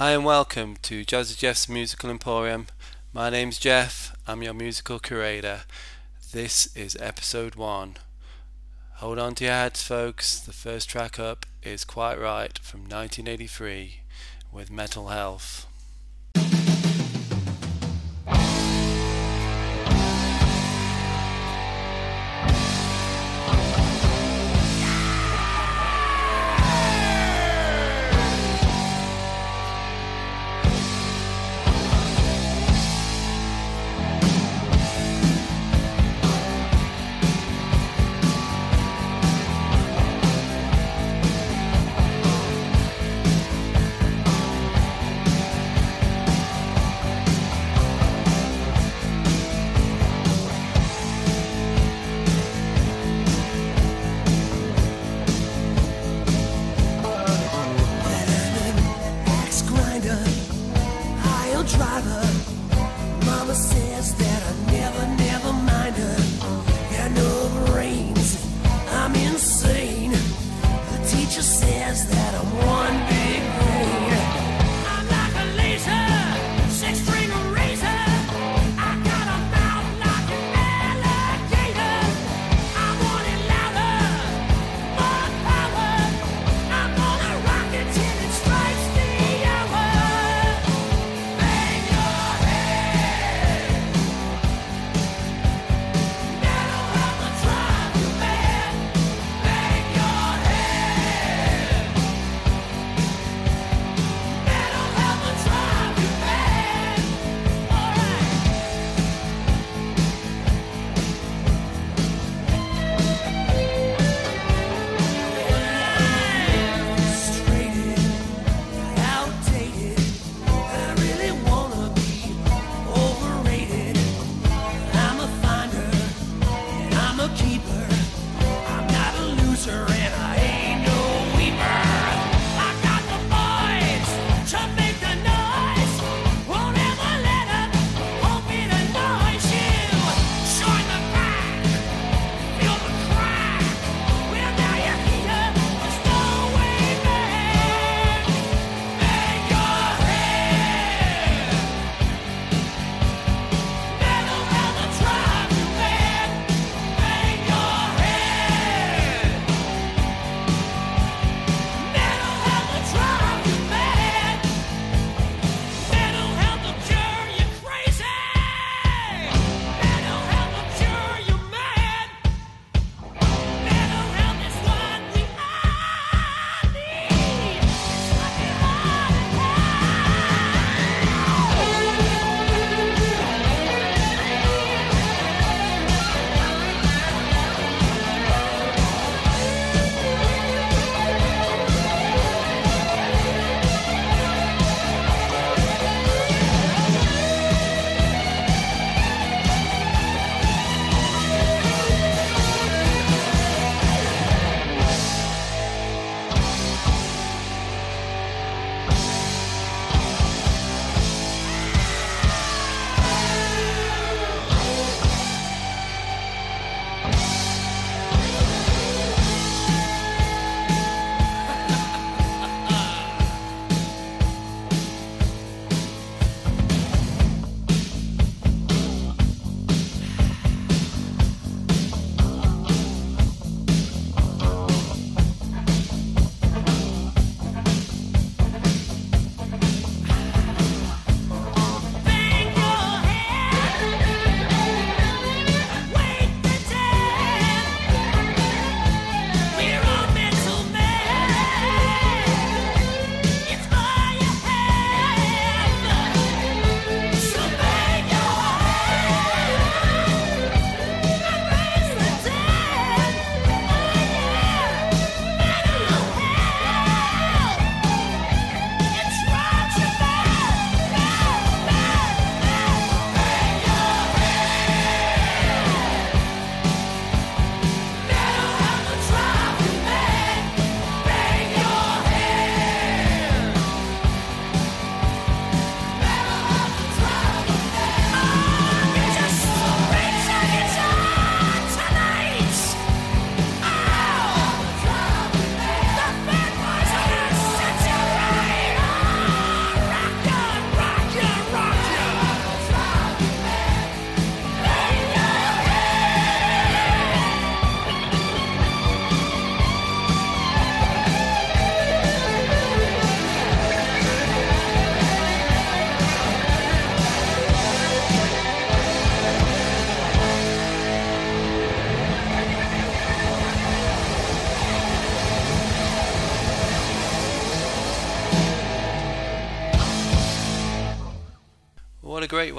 Hi and welcome to Jazzy Jeff's Musical Emporium. My name's Jeff, I'm your musical curator. This is episode one. Hold on to your hats, folks. The first track up is Quiet Riot from 1983 with Metal Health.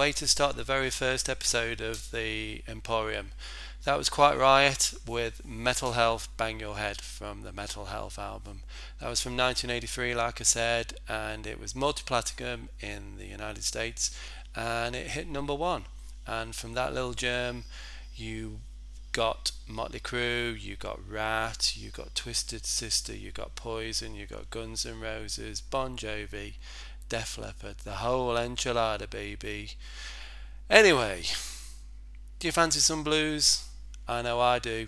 Way to start the very first episode of the Emporium. That was Quiet Riot with Metal Health Bang Your Head from the Metal Health album. That was from 1983, like I said, and it was multi platinum in the United States and it hit number one. And from that little germ, you got Motley Crue, you got Ratt, you got Twisted Sister, you got Poison, you got Guns N' Roses, Bon Jovi, Def Leppard, the whole enchilada, baby. Anyway, do you fancy some blues? I know I do.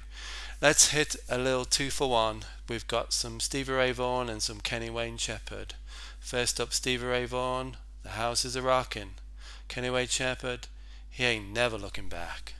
Let's hit a little two for one. We've got some Stevie Ray Vaughan and some Kenny Wayne Shepherd. First up, Stevie Ray Vaughan, The House is a Rockin'. Kenny Wayne Shepherd, he ain't never looking back.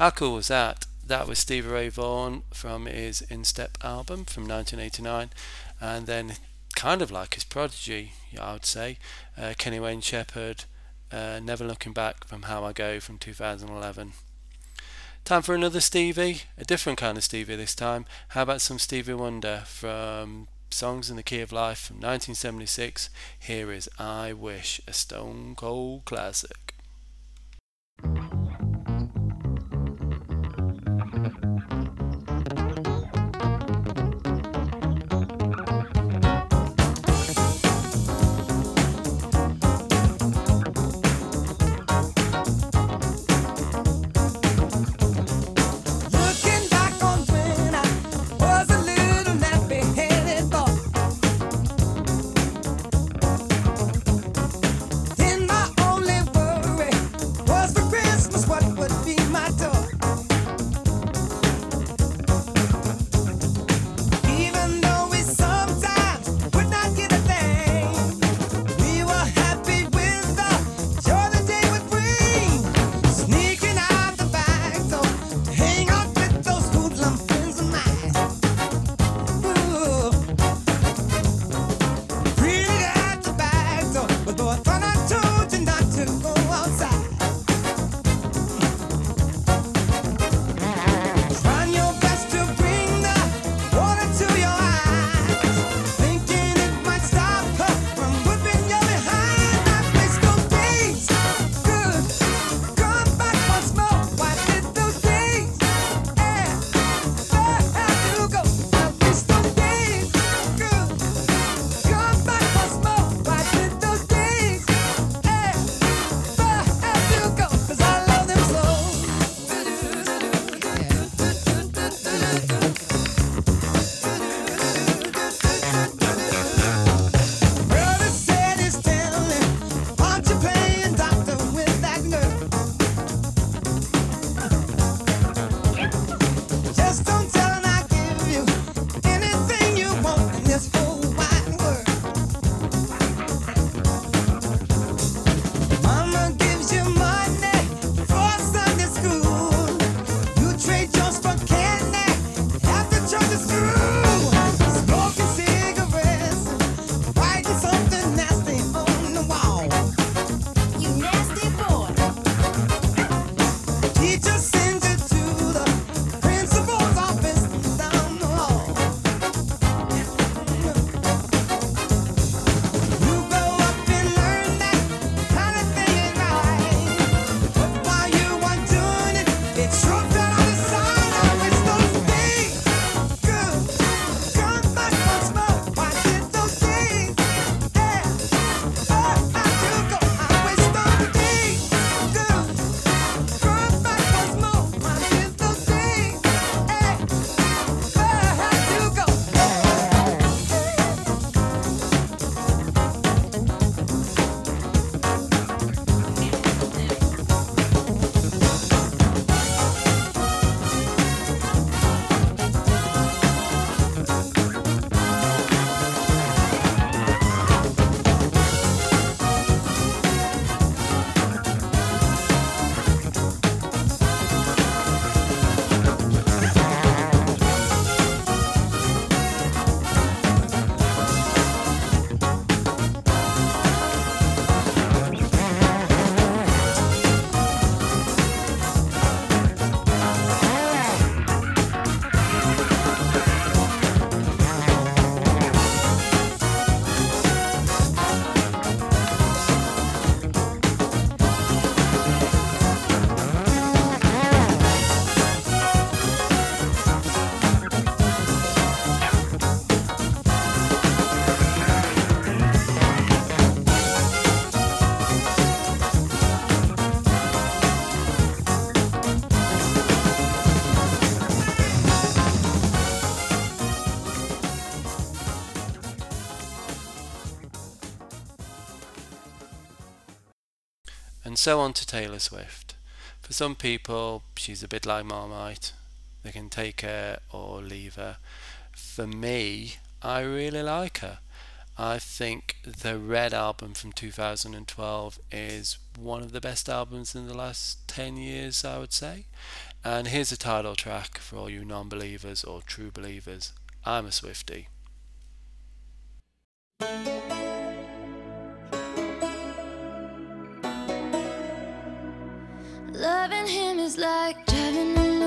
How cool was that? That was Stevie Ray Vaughan from his In Step album from 1989, and then kind of like his prodigy, I would say, uh, Kenny Wayne Shepherd, uh, Never Looking Back from How I Go from 2011. Time for another Stevie, a different kind of Stevie this time. How about some Stevie Wonder from Songs in the Key of Life from 1976? Here is I Wish, a stone cold classic. so on to Taylor Swift. For some people, she's a bit like Marmite. They can take her or leave her. For me, I really like her. I think the Red album from 2012 is one of the best albums in the last 10 years, I would say. And here's a title track for all you non believers or true believers I'm a Swifty. Loving him is like driving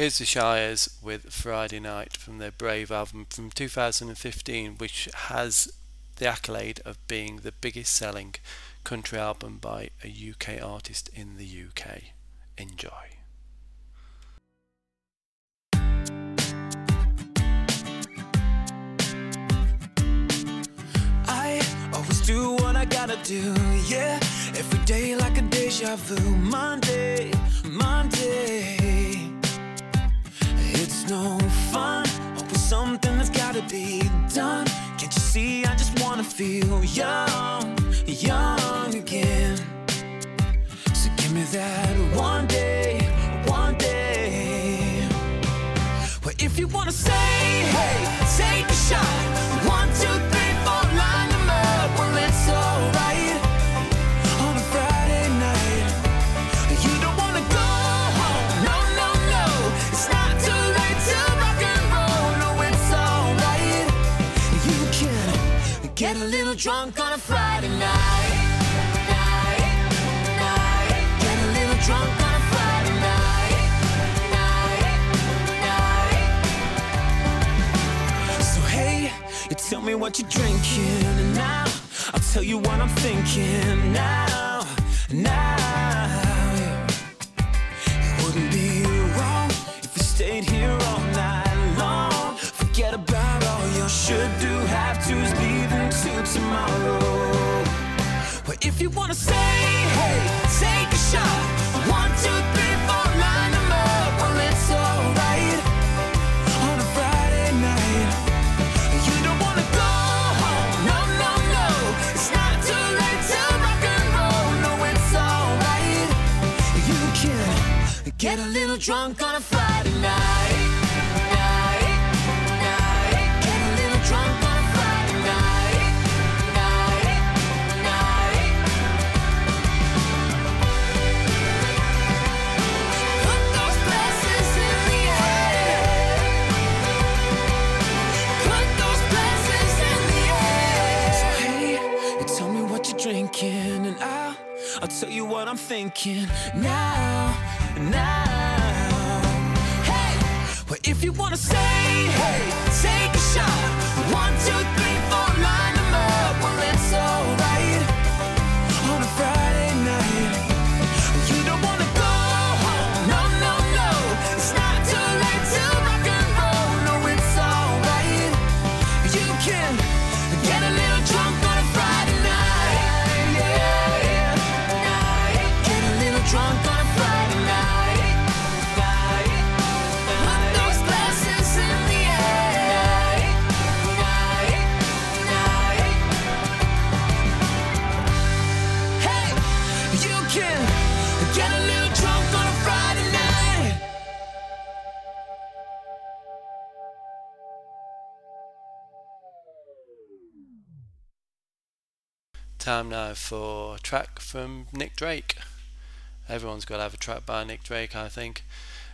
Here's the Shires with Friday Night from their Brave album from 2015, which has the accolade of being the biggest selling country album by a UK artist in the UK. Enjoy. I always do what I gotta do, yeah. Every day like a deja vu. Monday, Monday no fun. Hope something that's gotta be done. Can't you see? I just wanna feel young, young again. So give me that one day, one day. Well, if you wanna say, hey, take a shot. One drunk on a Friday night. night, night. Get a little drunk on a Friday night. night so hey, you Tell me what you're drinking and now I'll tell you what I'm thinking now, now if you wanna say, hey, take a shot. One, two, three, four, up. Well, it's alright on a Friday night. You don't wanna go home, no, no, no. It's not too late to rock and roll. No, it's alright. You can get a little drunk I'm thinking now, now. Hey, well if you wanna say, hey, take a shot. One, two, three, Time now for a track from Nick Drake. Everyone's got to have a track by Nick Drake, I think.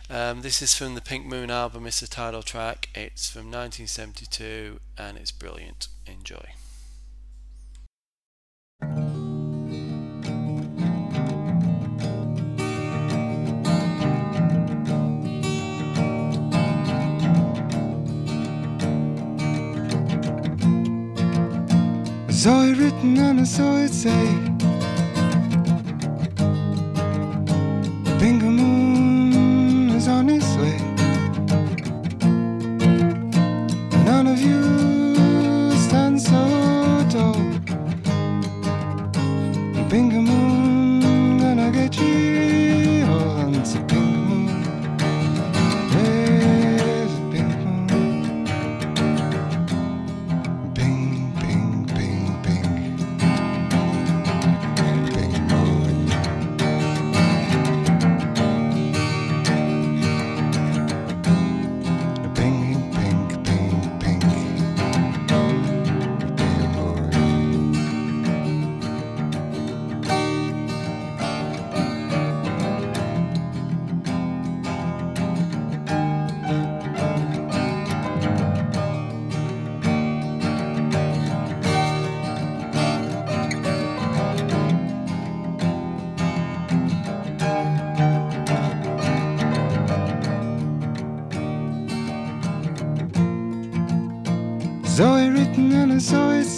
Um, this is from the Pink Moon album. It's the title track. It's from 1972 and it's brilliant. Enjoy. Saw it written and I saw it say Bingo Moon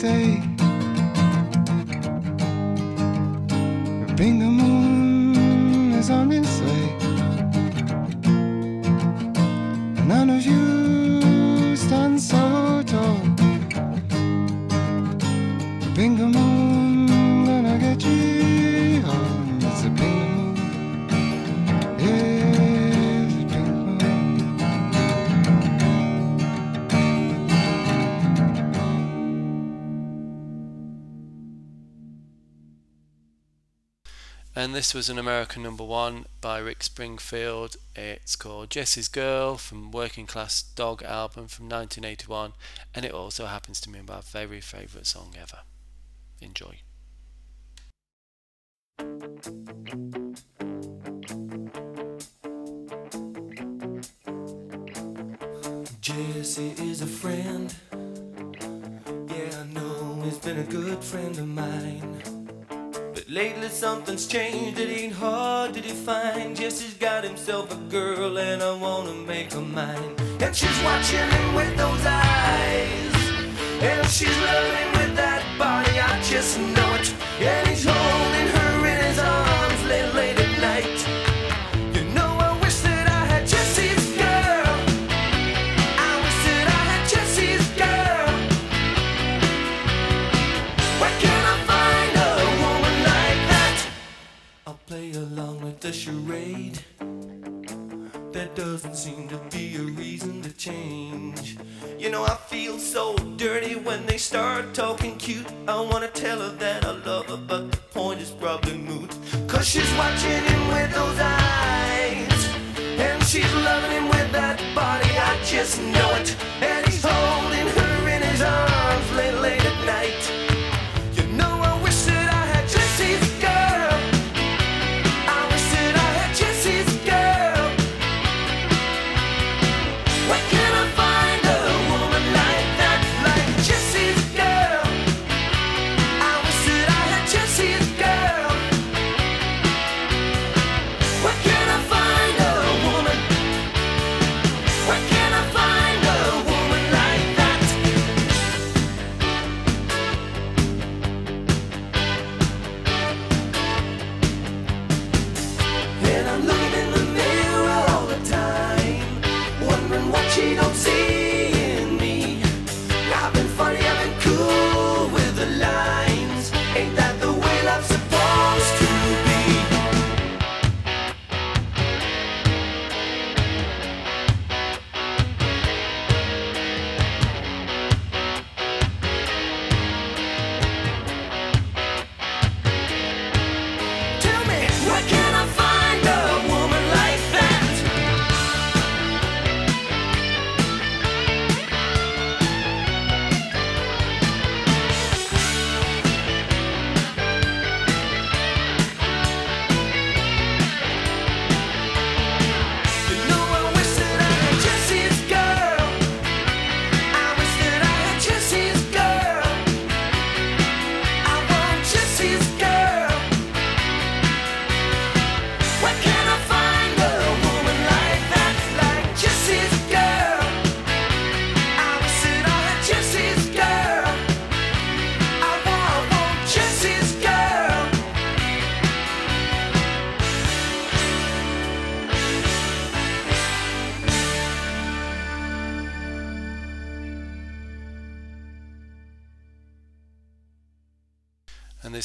say this was an American number one by Rick Springfield. It's called Jessie's Girl from Working Class Dog album from 1981, and it also happens to be my very favourite song ever. Enjoy. Jessie is a friend. Yeah, I know he's been a good friend of mine. Lately something's changed, it ain't hard to define. Jessie's got himself a girl and I wanna make her mine. And she's watching him with those eyes. And she's loving with that body, I just know it. And he's holding a charade. That doesn't seem to be a reason to change. You know, I feel so dirty when they start talking cute. I wanna tell her that I love her, but the point is probably moot. Cause she's watching him with those eyes, and she's loving him with that body. I just know.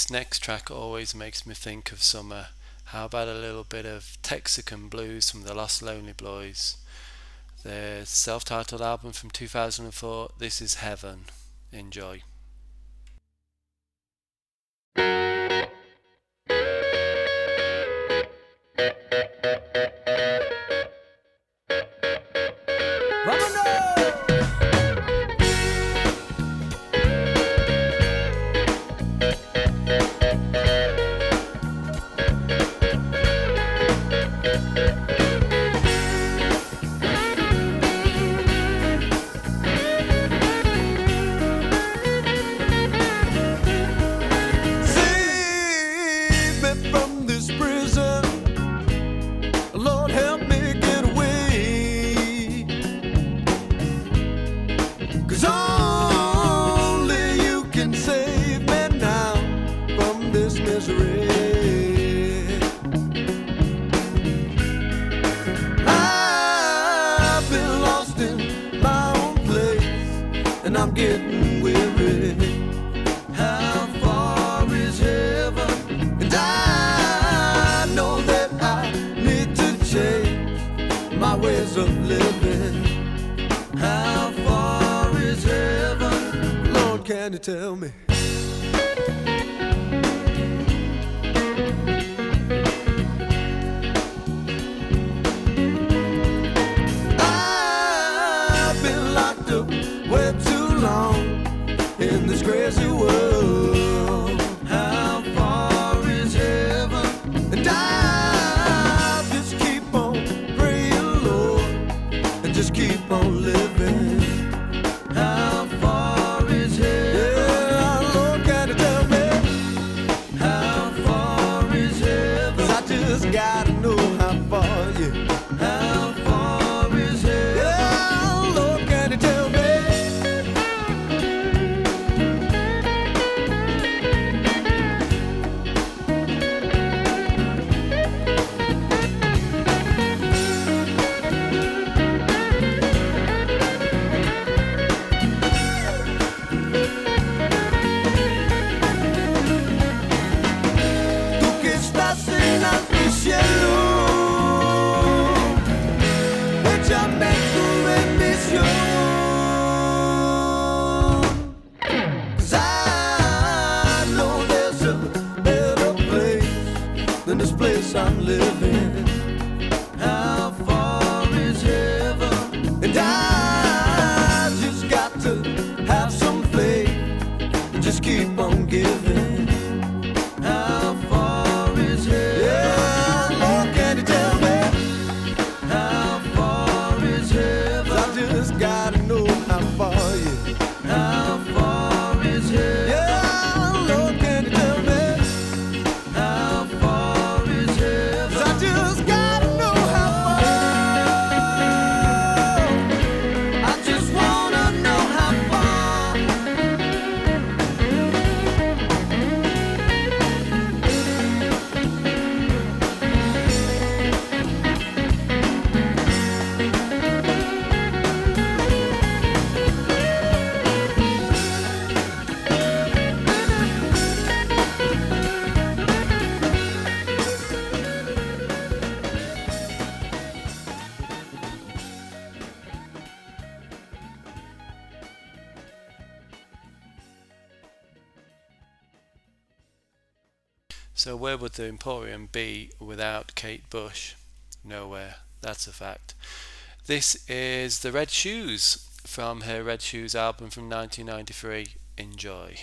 this next track always makes me think of summer. How about a little bit of Texican blues from the Los Lonely Boys? Their self titled album from 2004, This Is Heaven. Enjoy. getting weary. How far is heaven? And I know that I need to change my ways of living. How far is heaven? Lord, can you tell me? nothing, nothing. So where would the Emporium be without Kate Bush? Nowhere. That's a fact. This is The Red Shoes from her Red Shoes album from 1993. Enjoy.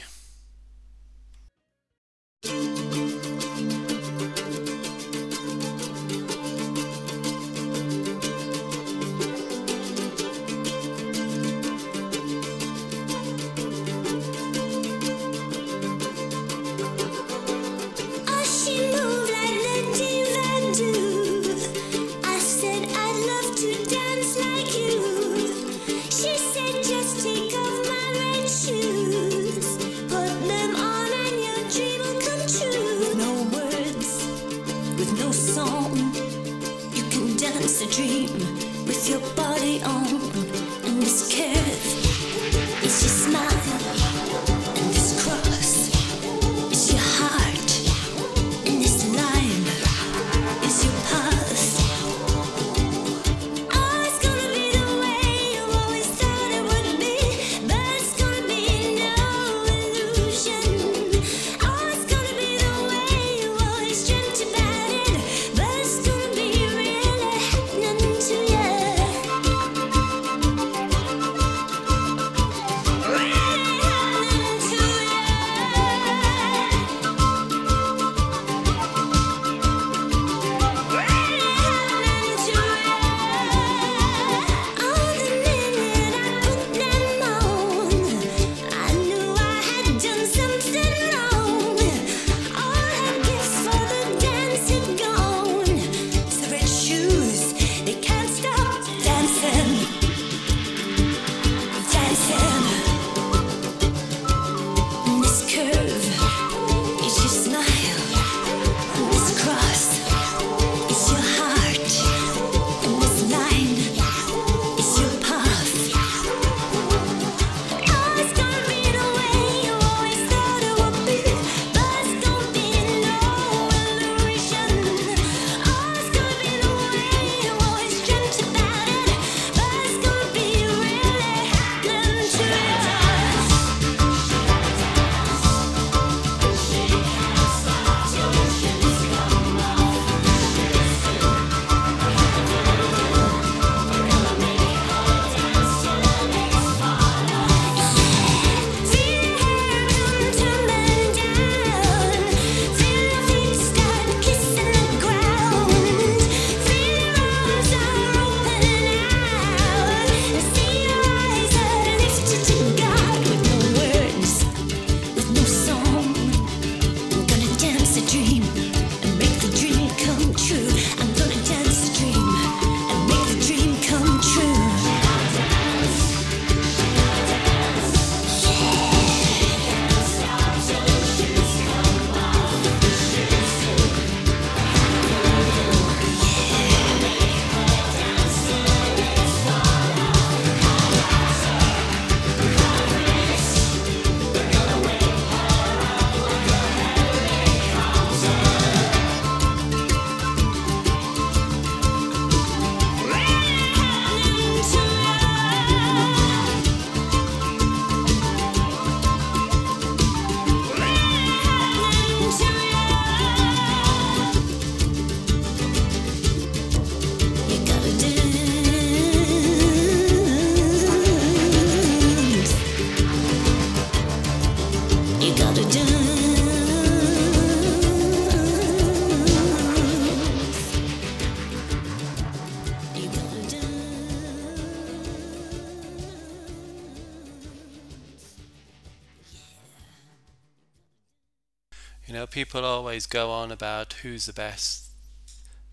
People always go on about who's the best,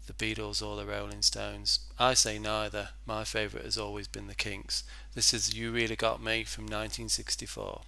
the Beatles or the Rolling Stones. I say neither. My favourite has always been the Kinks. This is You Really Got Me from 1964.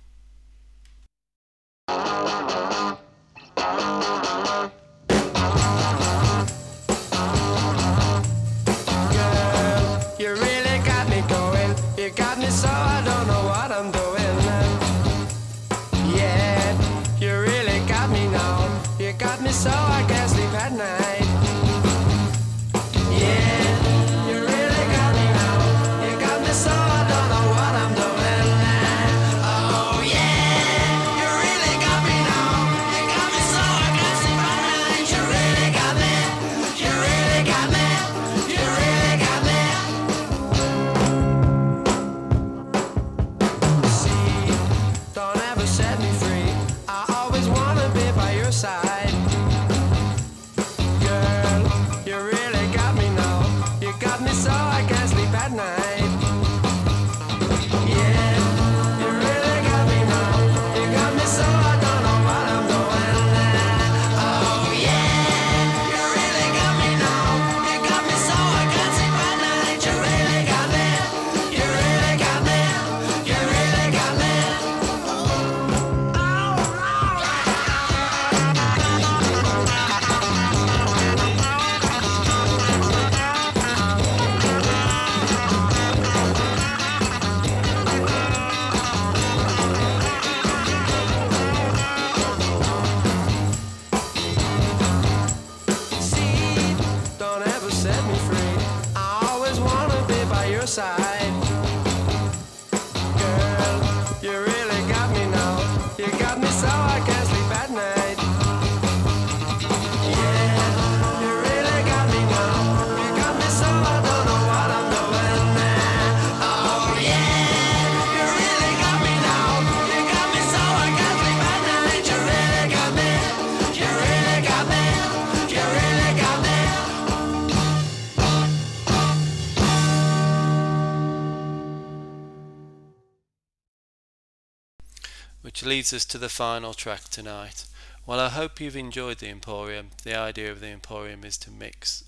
Leads us to the final track tonight. Well, I hope you've enjoyed the Emporium. The idea of the Emporium is to mix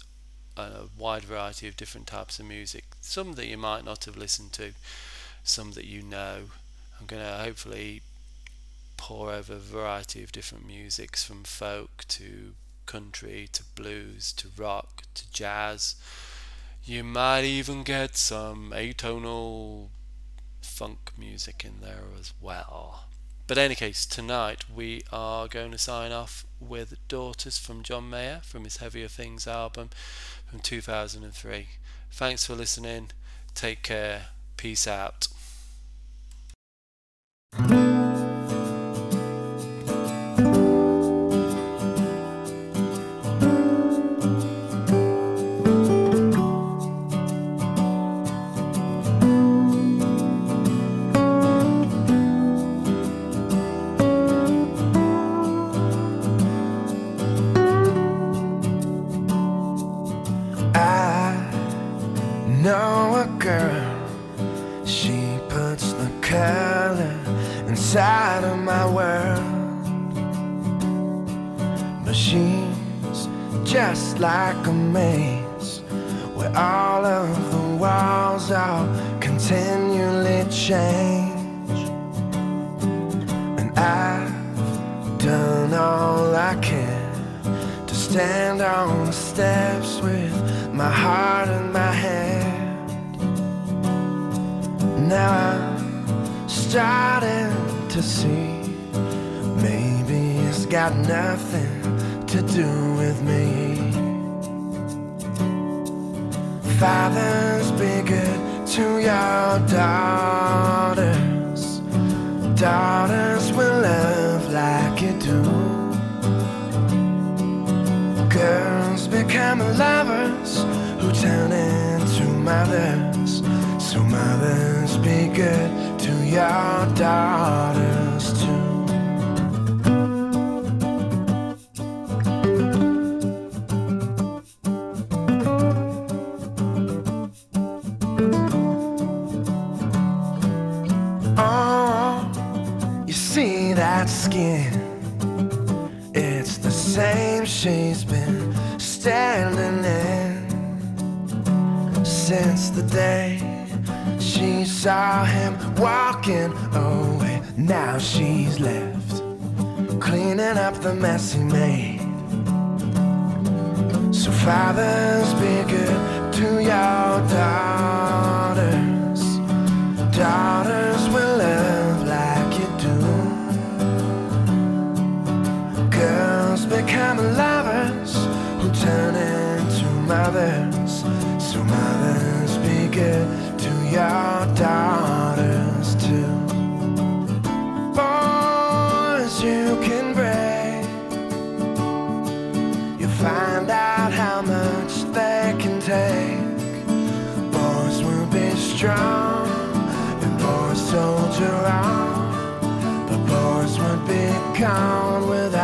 a wide variety of different types of music, some that you might not have listened to, some that you know. I'm going to hopefully pour over a variety of different musics from folk to country to blues to rock to jazz. You might even get some atonal funk music in there as well. But in any case, tonight we are going to sign off with Daughters from John Mayer from his Heavier Things album from 2003. Thanks for listening. Take care. Peace out. Do. Girls become lovers who turn into mothers. So mothers be good to your daughters day she saw him walking away. Now she's left cleaning up the mess he made. So fathers, be good to your daughters. Daughters will love like you do. Girls become lovers who turn into mothers. Good to your daughters too. Boys, you can break. You find out how much they can take. Boys will be strong, and boys soldier on. But boys would be gone without